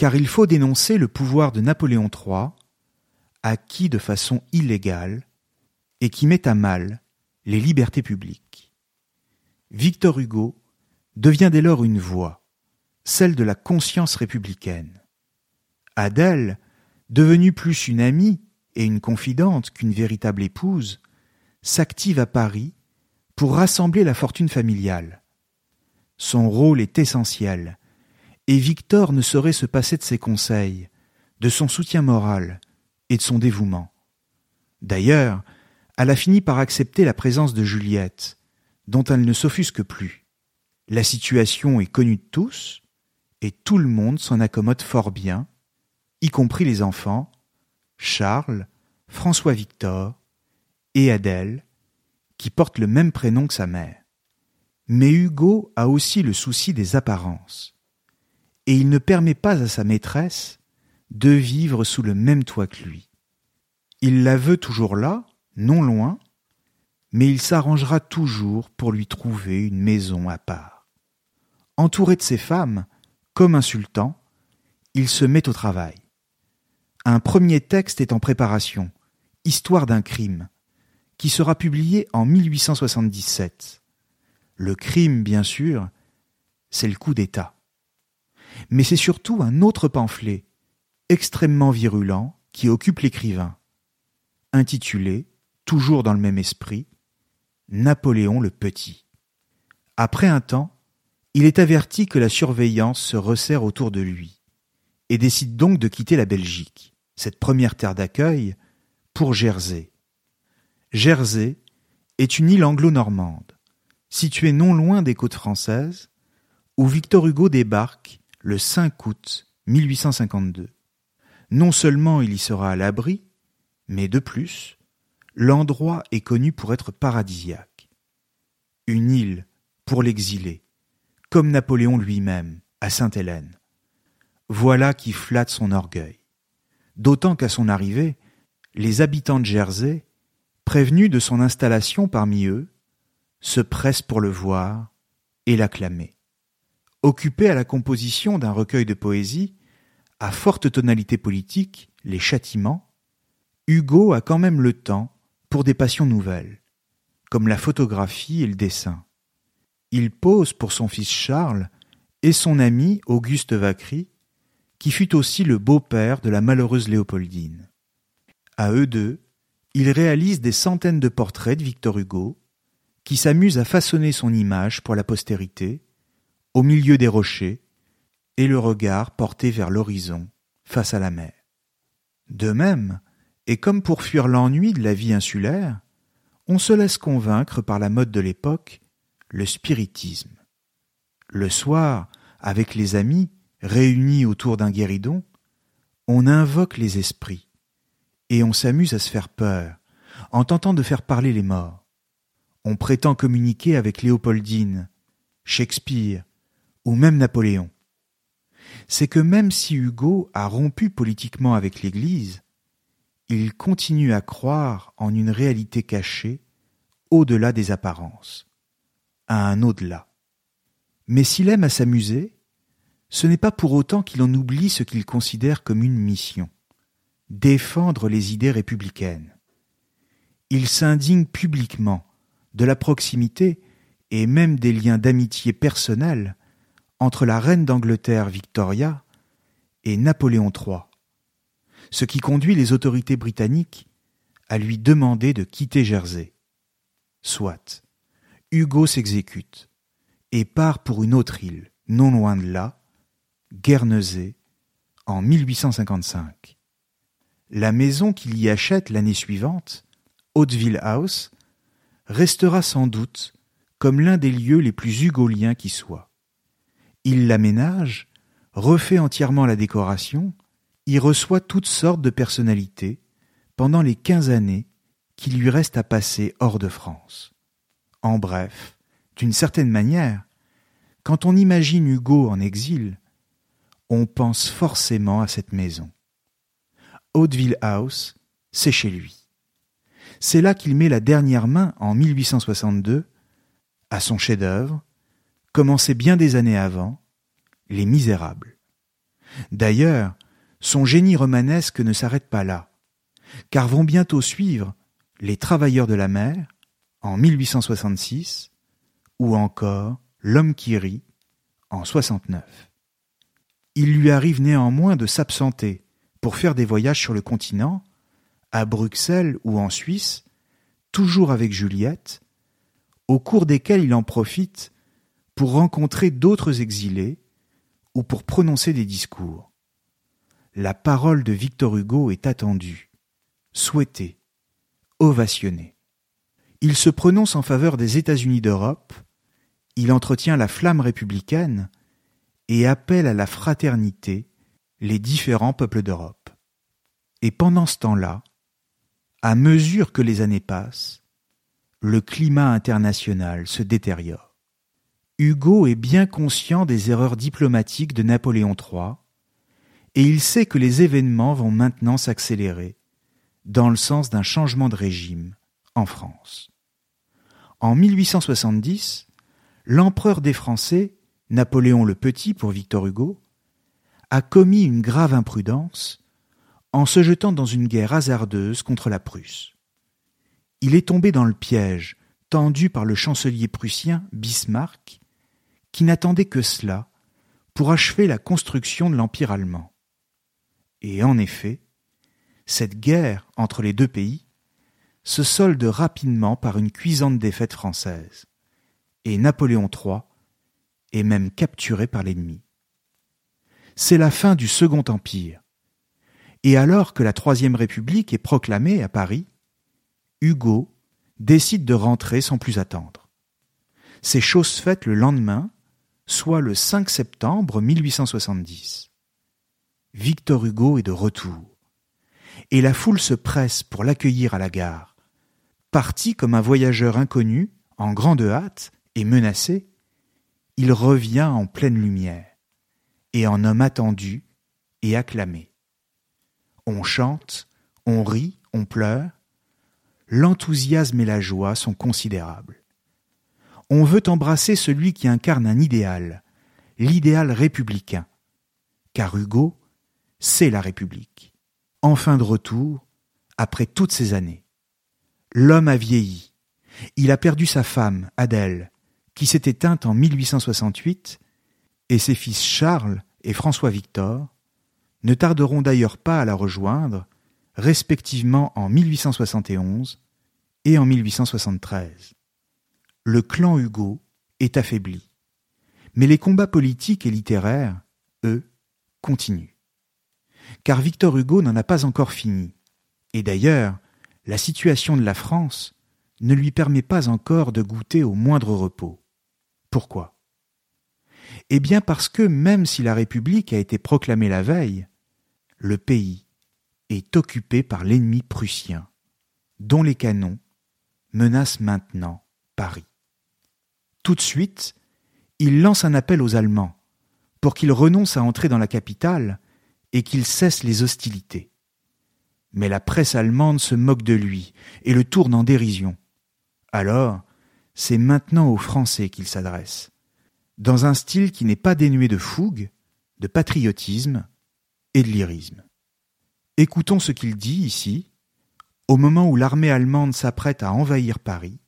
Car il faut dénoncer le pouvoir de Napoléon III, acquis de façon illégale, et qui met à mal les libertés publiques. Victor Hugo devient dès lors une voix, celle de la conscience républicaine. Adèle, devenue plus une amie et une confidente qu'une véritable épouse, s'active à Paris pour rassembler la fortune familiale. Son rôle est essentiel, et Victor ne saurait se passer de ses conseils, de son soutien moral et de son dévouement. D'ailleurs, elle a fini par accepter la présence de Juliette, dont elle ne s'offusque plus. La situation est connue de tous, et tout le monde s'en accommode fort bien, y compris les enfants, Charles, François Victor et Adèle, qui portent le même prénom que sa mère. Mais Hugo a aussi le souci des apparences, et il ne permet pas à sa maîtresse de vivre sous le même toit que lui. Il la veut toujours là, non loin, mais il s'arrangera toujours pour lui trouver une maison à part. Entouré de ses femmes, comme un sultan, il se met au travail. Un premier texte est en préparation, Histoire d'un crime, qui sera publié en 1877. Le crime, bien sûr, c'est le coup d'État. Mais c'est surtout un autre pamphlet, extrêmement virulent, qui occupe l'écrivain, intitulé, toujours dans le même esprit, Napoléon le Petit. Après un temps, il est averti que la surveillance se resserre autour de lui, et décide donc de quitter la Belgique cette première terre d'accueil, pour Jersey. Jersey est une île anglo-normande, située non loin des côtes françaises, où Victor Hugo débarque le 5 août 1852. Non seulement il y sera à l'abri, mais de plus, l'endroit est connu pour être paradisiaque. Une île pour l'exilé, comme Napoléon lui-même à Sainte-Hélène. Voilà qui flatte son orgueil d'autant qu'à son arrivée, les habitants de Jersey, prévenus de son installation parmi eux, se pressent pour le voir et l'acclamer. Occupé à la composition d'un recueil de poésie, à forte tonalité politique, les châtiments, Hugo a quand même le temps pour des passions nouvelles, comme la photographie et le dessin. Il pose pour son fils Charles et son ami Auguste Vacry qui fut aussi le beau-père de la malheureuse Léopoldine. À eux deux, il réalise des centaines de portraits de Victor Hugo, qui s'amuse à façonner son image pour la postérité, au milieu des rochers, et le regard porté vers l'horizon, face à la mer. De même, et comme pour fuir l'ennui de la vie insulaire, on se laisse convaincre par la mode de l'époque, le spiritisme. Le soir, avec les amis, réunis autour d'un guéridon, on invoque les esprits, et on s'amuse à se faire peur, en tentant de faire parler les morts. On prétend communiquer avec Léopoldine, Shakespeare, ou même Napoléon. C'est que même si Hugo a rompu politiquement avec l'Église, il continue à croire en une réalité cachée au-delà des apparences, à un au-delà. Mais s'il aime à s'amuser, ce n'est pas pour autant qu'il en oublie ce qu'il considère comme une mission défendre les idées républicaines. Il s'indigne publiquement de la proximité et même des liens d'amitié personnels entre la reine d'Angleterre Victoria et Napoléon III, ce qui conduit les autorités britanniques à lui demander de quitter Jersey. Soit, Hugo s'exécute et part pour une autre île, non loin de là, Guernesey, en 1855. La maison qu'il y achète l'année suivante, Hauteville House, restera sans doute comme l'un des lieux les plus hugoliens qui soient. Il l'aménage, refait entièrement la décoration, y reçoit toutes sortes de personnalités pendant les quinze années qu'il lui reste à passer hors de France. En bref, d'une certaine manière, quand on imagine Hugo en exil, on pense forcément à cette maison. Hauteville House, c'est chez lui. C'est là qu'il met la dernière main en 1862 à son chef-d'œuvre, commencé bien des années avant, Les Misérables. D'ailleurs, son génie romanesque ne s'arrête pas là, car vont bientôt suivre Les Travailleurs de la mer en 1866 ou encore L'homme qui rit en 69. Il lui arrive néanmoins de s'absenter pour faire des voyages sur le continent, à Bruxelles ou en Suisse, toujours avec Juliette, au cours desquels il en profite pour rencontrer d'autres exilés ou pour prononcer des discours. La parole de Victor Hugo est attendue, souhaitée, ovationnée. Il se prononce en faveur des États-Unis d'Europe, il entretient la flamme républicaine et appelle à la fraternité les différents peuples d'Europe. Et pendant ce temps-là, à mesure que les années passent, le climat international se détériore. Hugo est bien conscient des erreurs diplomatiques de Napoléon III, et il sait que les événements vont maintenant s'accélérer dans le sens d'un changement de régime en France. En 1870, l'empereur des Français, Napoléon le Petit pour Victor Hugo, a commis une grave imprudence en se jetant dans une guerre hasardeuse contre la Prusse. Il est tombé dans le piège tendu par le chancelier prussien Bismarck, qui n'attendait que cela pour achever la construction de l'Empire allemand. Et en effet, cette guerre entre les deux pays se solde rapidement par une cuisante défaite française, et Napoléon III est même capturé par l'ennemi c'est la fin du Second Empire. Et alors que la Troisième République est proclamée à Paris, Hugo décide de rentrer sans plus attendre. C'est chose faite le lendemain, soit le 5 septembre 1870. Victor Hugo est de retour, et la foule se presse pour l'accueillir à la gare. Parti comme un voyageur inconnu, en grande hâte et menacé, il revient en pleine lumière et en homme attendu et acclamé. On chante, on rit, on pleure. L'enthousiasme et la joie sont considérables. On veut embrasser celui qui incarne un idéal, l'idéal républicain. Car Hugo, c'est la République. Enfin de retour, après toutes ces années. L'homme a vieilli. Il a perdu sa femme, Adèle, qui s'est éteinte en 1868 et ses fils Charles et François Victor ne tarderont d'ailleurs pas à la rejoindre, respectivement en 1871 et en 1873. Le clan Hugo est affaibli, mais les combats politiques et littéraires, eux, continuent. Car Victor Hugo n'en a pas encore fini. Et d'ailleurs, la situation de la France ne lui permet pas encore de goûter au moindre repos. Pourquoi? Eh bien parce que même si la République a été proclamée la veille, le pays est occupé par l'ennemi prussien, dont les canons menacent maintenant Paris. Tout de suite, il lance un appel aux Allemands pour qu'ils renoncent à entrer dans la capitale et qu'ils cessent les hostilités. Mais la presse allemande se moque de lui et le tourne en dérision. Alors, c'est maintenant aux Français qu'il s'adresse, dans un style qui n'est pas dénué de fougue, de patriotisme et de lyrisme. Écoutons ce qu'il dit ici, au moment où l'armée allemande s'apprête à envahir Paris.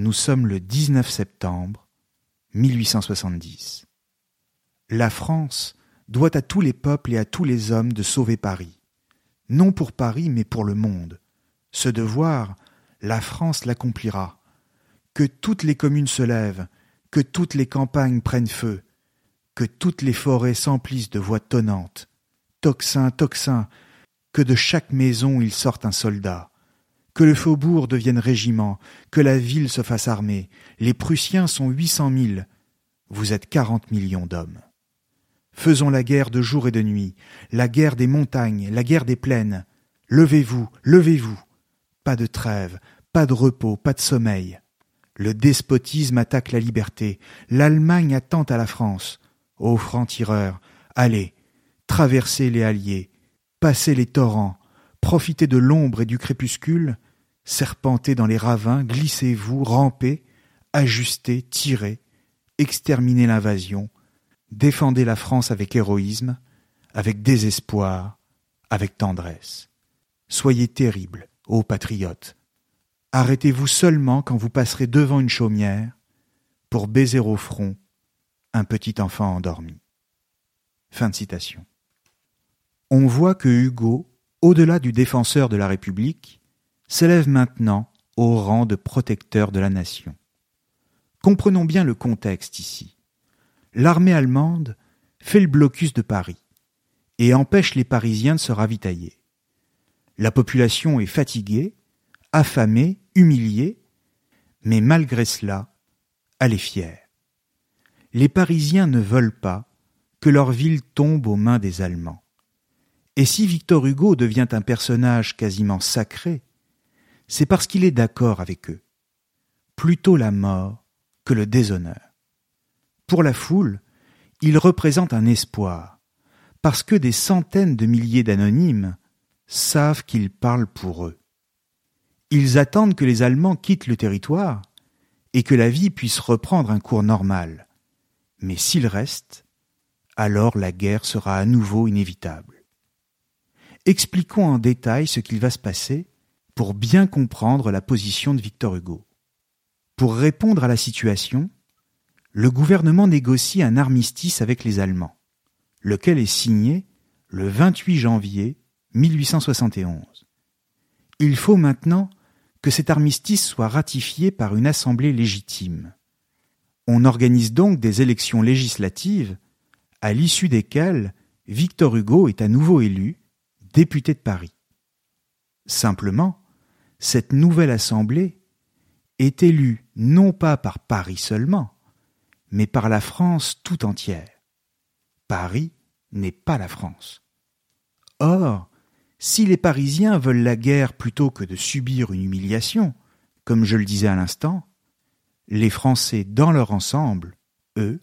Nous sommes le 19 septembre 1870. La France doit à tous les peuples et à tous les hommes de sauver Paris. Non pour Paris, mais pour le monde. Ce devoir, la France l'accomplira. Que toutes les communes se lèvent, que toutes les campagnes prennent feu, que toutes les forêts s'emplissent de voix tonnantes. Tocsin, tocsin, que de chaque maison il sorte un soldat, que le faubourg devienne régiment, que la ville se fasse armée. Les Prussiens sont huit cent mille, vous êtes quarante millions d'hommes. Faisons la guerre de jour et de nuit, la guerre des montagnes, la guerre des plaines. Levez-vous, levez-vous. Pas de trêve, pas de repos, pas de sommeil. Le despotisme attaque la liberté, l'Allemagne attend à la France. Ô francs-tireurs, allez, traversez les Alliés, passez les torrents, profitez de l'ombre et du crépuscule, serpentez dans les ravins, glissez-vous, rampez, ajustez, tirez, exterminez l'invasion, défendez la France avec héroïsme, avec désespoir, avec tendresse. Soyez terribles, ô patriotes. Arrêtez-vous seulement quand vous passerez devant une chaumière pour baiser au front un petit enfant endormi. Fin de citation. On voit que Hugo, au-delà du défenseur de la République, s'élève maintenant au rang de protecteur de la nation. Comprenons bien le contexte ici. L'armée allemande fait le blocus de Paris et empêche les Parisiens de se ravitailler. La population est fatiguée, affamée, humiliée, mais malgré cela, elle est fière. Les Parisiens ne veulent pas que leur ville tombe aux mains des Allemands. Et si Victor Hugo devient un personnage quasiment sacré, c'est parce qu'il est d'accord avec eux. Plutôt la mort que le déshonneur. Pour la foule, il représente un espoir, parce que des centaines de milliers d'anonymes savent qu'il parle pour eux. Ils attendent que les Allemands quittent le territoire et que la vie puisse reprendre un cours normal. Mais s'ils restent, alors la guerre sera à nouveau inévitable. Expliquons en détail ce qu'il va se passer pour bien comprendre la position de Victor Hugo. Pour répondre à la situation, le gouvernement négocie un armistice avec les Allemands, lequel est signé le 28 janvier 1871. Il faut maintenant que cet armistice soit ratifié par une assemblée légitime. On organise donc des élections législatives à l'issue desquelles Victor Hugo est à nouveau élu député de Paris. Simplement, cette nouvelle assemblée est élue non pas par Paris seulement, mais par la France tout entière. Paris n'est pas la France. Or, si les Parisiens veulent la guerre plutôt que de subir une humiliation, comme je le disais à l'instant, les Français dans leur ensemble, eux,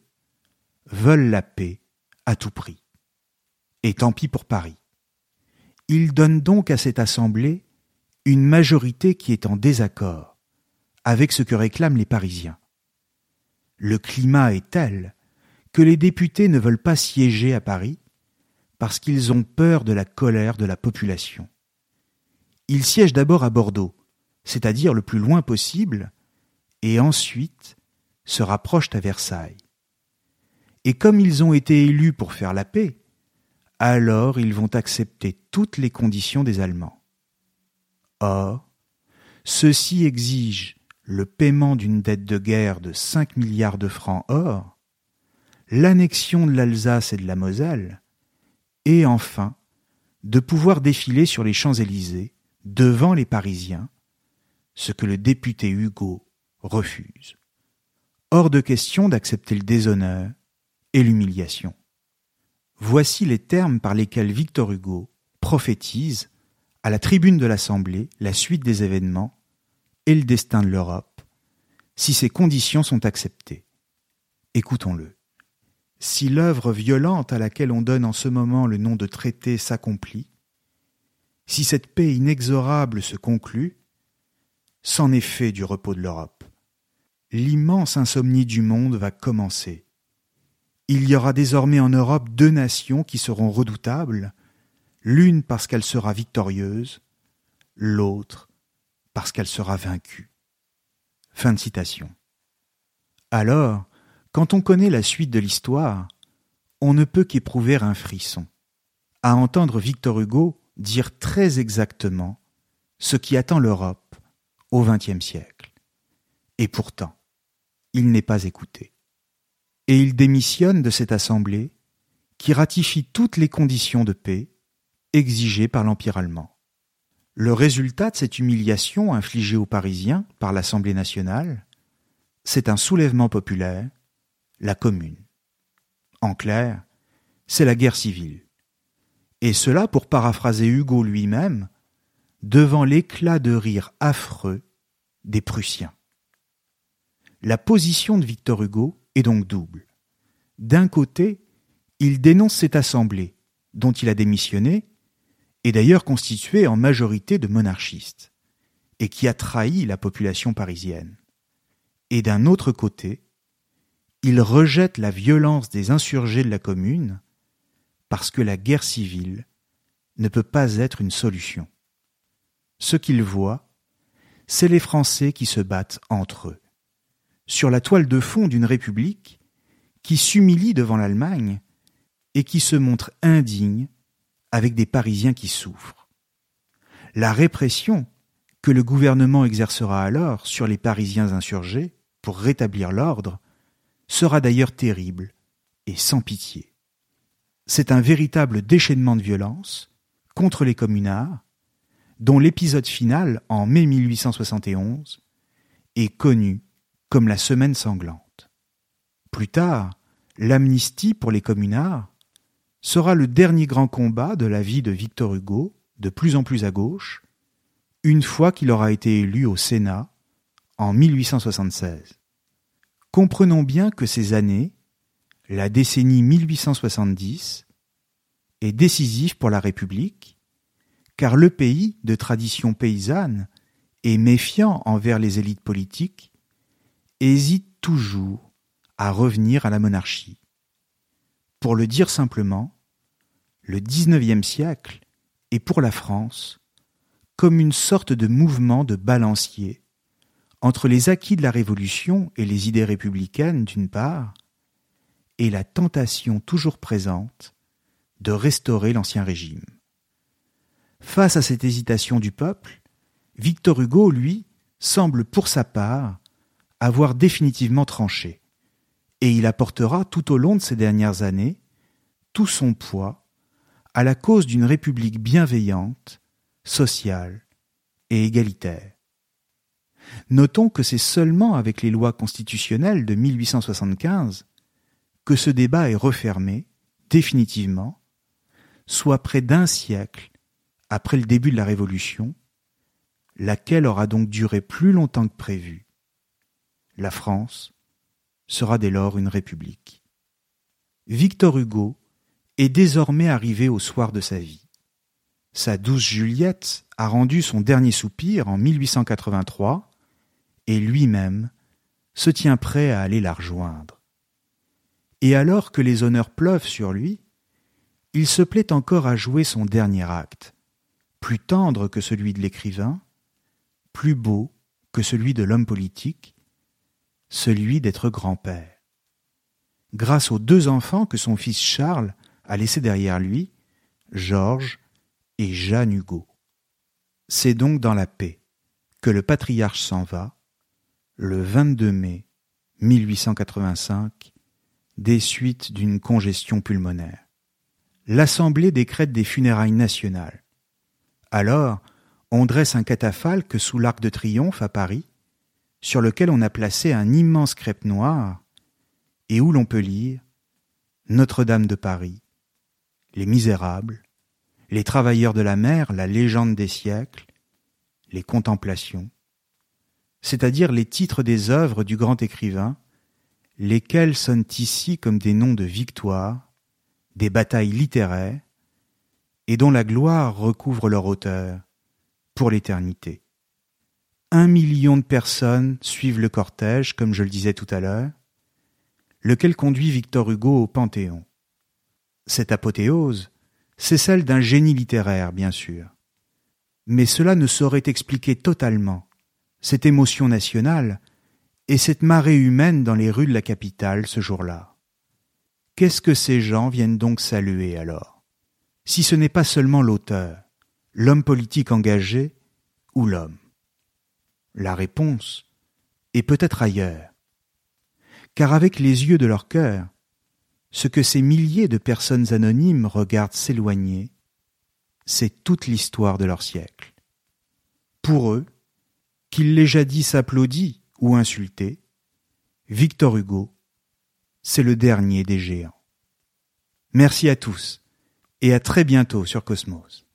veulent la paix à tout prix. Et tant pis pour Paris. Ils donnent donc à cette Assemblée une majorité qui est en désaccord avec ce que réclament les Parisiens. Le climat est tel que les députés ne veulent pas siéger à Paris parce qu'ils ont peur de la colère de la population. Ils siègent d'abord à Bordeaux, c'est-à-dire le plus loin possible, et ensuite se rapprochent à Versailles. Et comme ils ont été élus pour faire la paix, alors ils vont accepter toutes les conditions des Allemands. Or, ceux-ci le paiement d'une dette de guerre de cinq milliards de francs or, l'annexion de l'Alsace et de la Moselle, et enfin de pouvoir défiler sur les Champs-Élysées devant les Parisiens, ce que le député Hugo refuse. Hors de question d'accepter le déshonneur et l'humiliation. Voici les termes par lesquels Victor Hugo prophétise à la tribune de l'Assemblée la suite des événements et le destin de l'Europe, si ces conditions sont acceptées. Écoutons-le. Si l'œuvre violente à laquelle on donne en ce moment le nom de traité s'accomplit, si cette paix inexorable se conclut, c'en est fait du repos de l'Europe. L'immense insomnie du monde va commencer. Il y aura désormais en Europe deux nations qui seront redoutables, l'une parce qu'elle sera victorieuse, l'autre parce qu'elle sera vaincue. Fin de citation. Alors, quand on connaît la suite de l'histoire, on ne peut qu'éprouver un frisson, à entendre Victor Hugo dire très exactement ce qui attend l'Europe au XXe siècle. Et pourtant, il n'est pas écouté. Et il démissionne de cette assemblée qui ratifie toutes les conditions de paix exigées par l'Empire allemand. Le résultat de cette humiliation infligée aux Parisiens par l'Assemblée nationale, c'est un soulèvement populaire la commune. En clair, c'est la guerre civile. Et cela, pour paraphraser Hugo lui-même, devant l'éclat de rire affreux des Prussiens. La position de Victor Hugo est donc double. D'un côté, il dénonce cette assemblée, dont il a démissionné, et d'ailleurs constituée en majorité de monarchistes, et qui a trahi la population parisienne. Et d'un autre côté, il rejette la violence des insurgés de la commune parce que la guerre civile ne peut pas être une solution. Ce qu'il voit, c'est les Français qui se battent entre eux, sur la toile de fond d'une république qui s'humilie devant l'Allemagne et qui se montre indigne avec des Parisiens qui souffrent. La répression que le gouvernement exercera alors sur les Parisiens insurgés pour rétablir l'ordre sera d'ailleurs terrible et sans pitié. C'est un véritable déchaînement de violence contre les communards, dont l'épisode final, en mai 1871, est connu comme la semaine sanglante. Plus tard, l'amnistie pour les communards sera le dernier grand combat de la vie de Victor Hugo, de plus en plus à gauche, une fois qu'il aura été élu au Sénat en 1876. Comprenons bien que ces années, la décennie 1870, est décisive pour la République, car le pays, de tradition paysanne et méfiant envers les élites politiques, hésite toujours à revenir à la monarchie. Pour le dire simplement, le XIXe siècle est pour la France comme une sorte de mouvement de balancier entre les acquis de la Révolution et les idées républicaines d'une part, et la tentation toujours présente de restaurer l'Ancien Régime. Face à cette hésitation du peuple, Victor Hugo, lui, semble pour sa part avoir définitivement tranché, et il apportera tout au long de ces dernières années tout son poids à la cause d'une République bienveillante, sociale et égalitaire. Notons que c'est seulement avec les lois constitutionnelles de 1875 que ce débat est refermé, définitivement, soit près d'un siècle après le début de la Révolution, laquelle aura donc duré plus longtemps que prévu. La France sera dès lors une république. Victor Hugo est désormais arrivé au soir de sa vie. Sa douce Juliette a rendu son dernier soupir en 1883 et lui-même se tient prêt à aller la rejoindre. Et alors que les honneurs pleuvent sur lui, il se plaît encore à jouer son dernier acte, plus tendre que celui de l'écrivain, plus beau que celui de l'homme politique, celui d'être grand-père. Grâce aux deux enfants que son fils Charles a laissés derrière lui, Georges et Jeanne Hugo. C'est donc dans la paix que le patriarche s'en va, le 22 mai 1885, des suites d'une congestion pulmonaire. L'Assemblée décrète des funérailles nationales. Alors, on dresse un catafalque sous l'Arc de Triomphe à Paris, sur lequel on a placé un immense crêpe noir, et où l'on peut lire Notre-Dame de Paris, Les Misérables, Les Travailleurs de la mer, la légende des siècles, Les Contemplations, c'est-à-dire les titres des œuvres du grand écrivain, lesquels sonnent ici comme des noms de victoires, des batailles littéraires, et dont la gloire recouvre leur auteur pour l'éternité. Un million de personnes suivent le cortège, comme je le disais tout à l'heure, lequel conduit Victor Hugo au Panthéon? Cette apothéose, c'est celle d'un génie littéraire, bien sûr. Mais cela ne saurait expliquer totalement cette émotion nationale et cette marée humaine dans les rues de la capitale ce jour-là. Qu'est-ce que ces gens viennent donc saluer alors? Si ce n'est pas seulement l'auteur, l'homme politique engagé ou l'homme? La réponse est peut-être ailleurs. Car avec les yeux de leur cœur, ce que ces milliers de personnes anonymes regardent s'éloigner, c'est toute l'histoire de leur siècle. Pour eux, qu'il l'ait jadis applaudi ou insulté, Victor Hugo, c'est le dernier des géants. Merci à tous et à très bientôt sur Cosmos.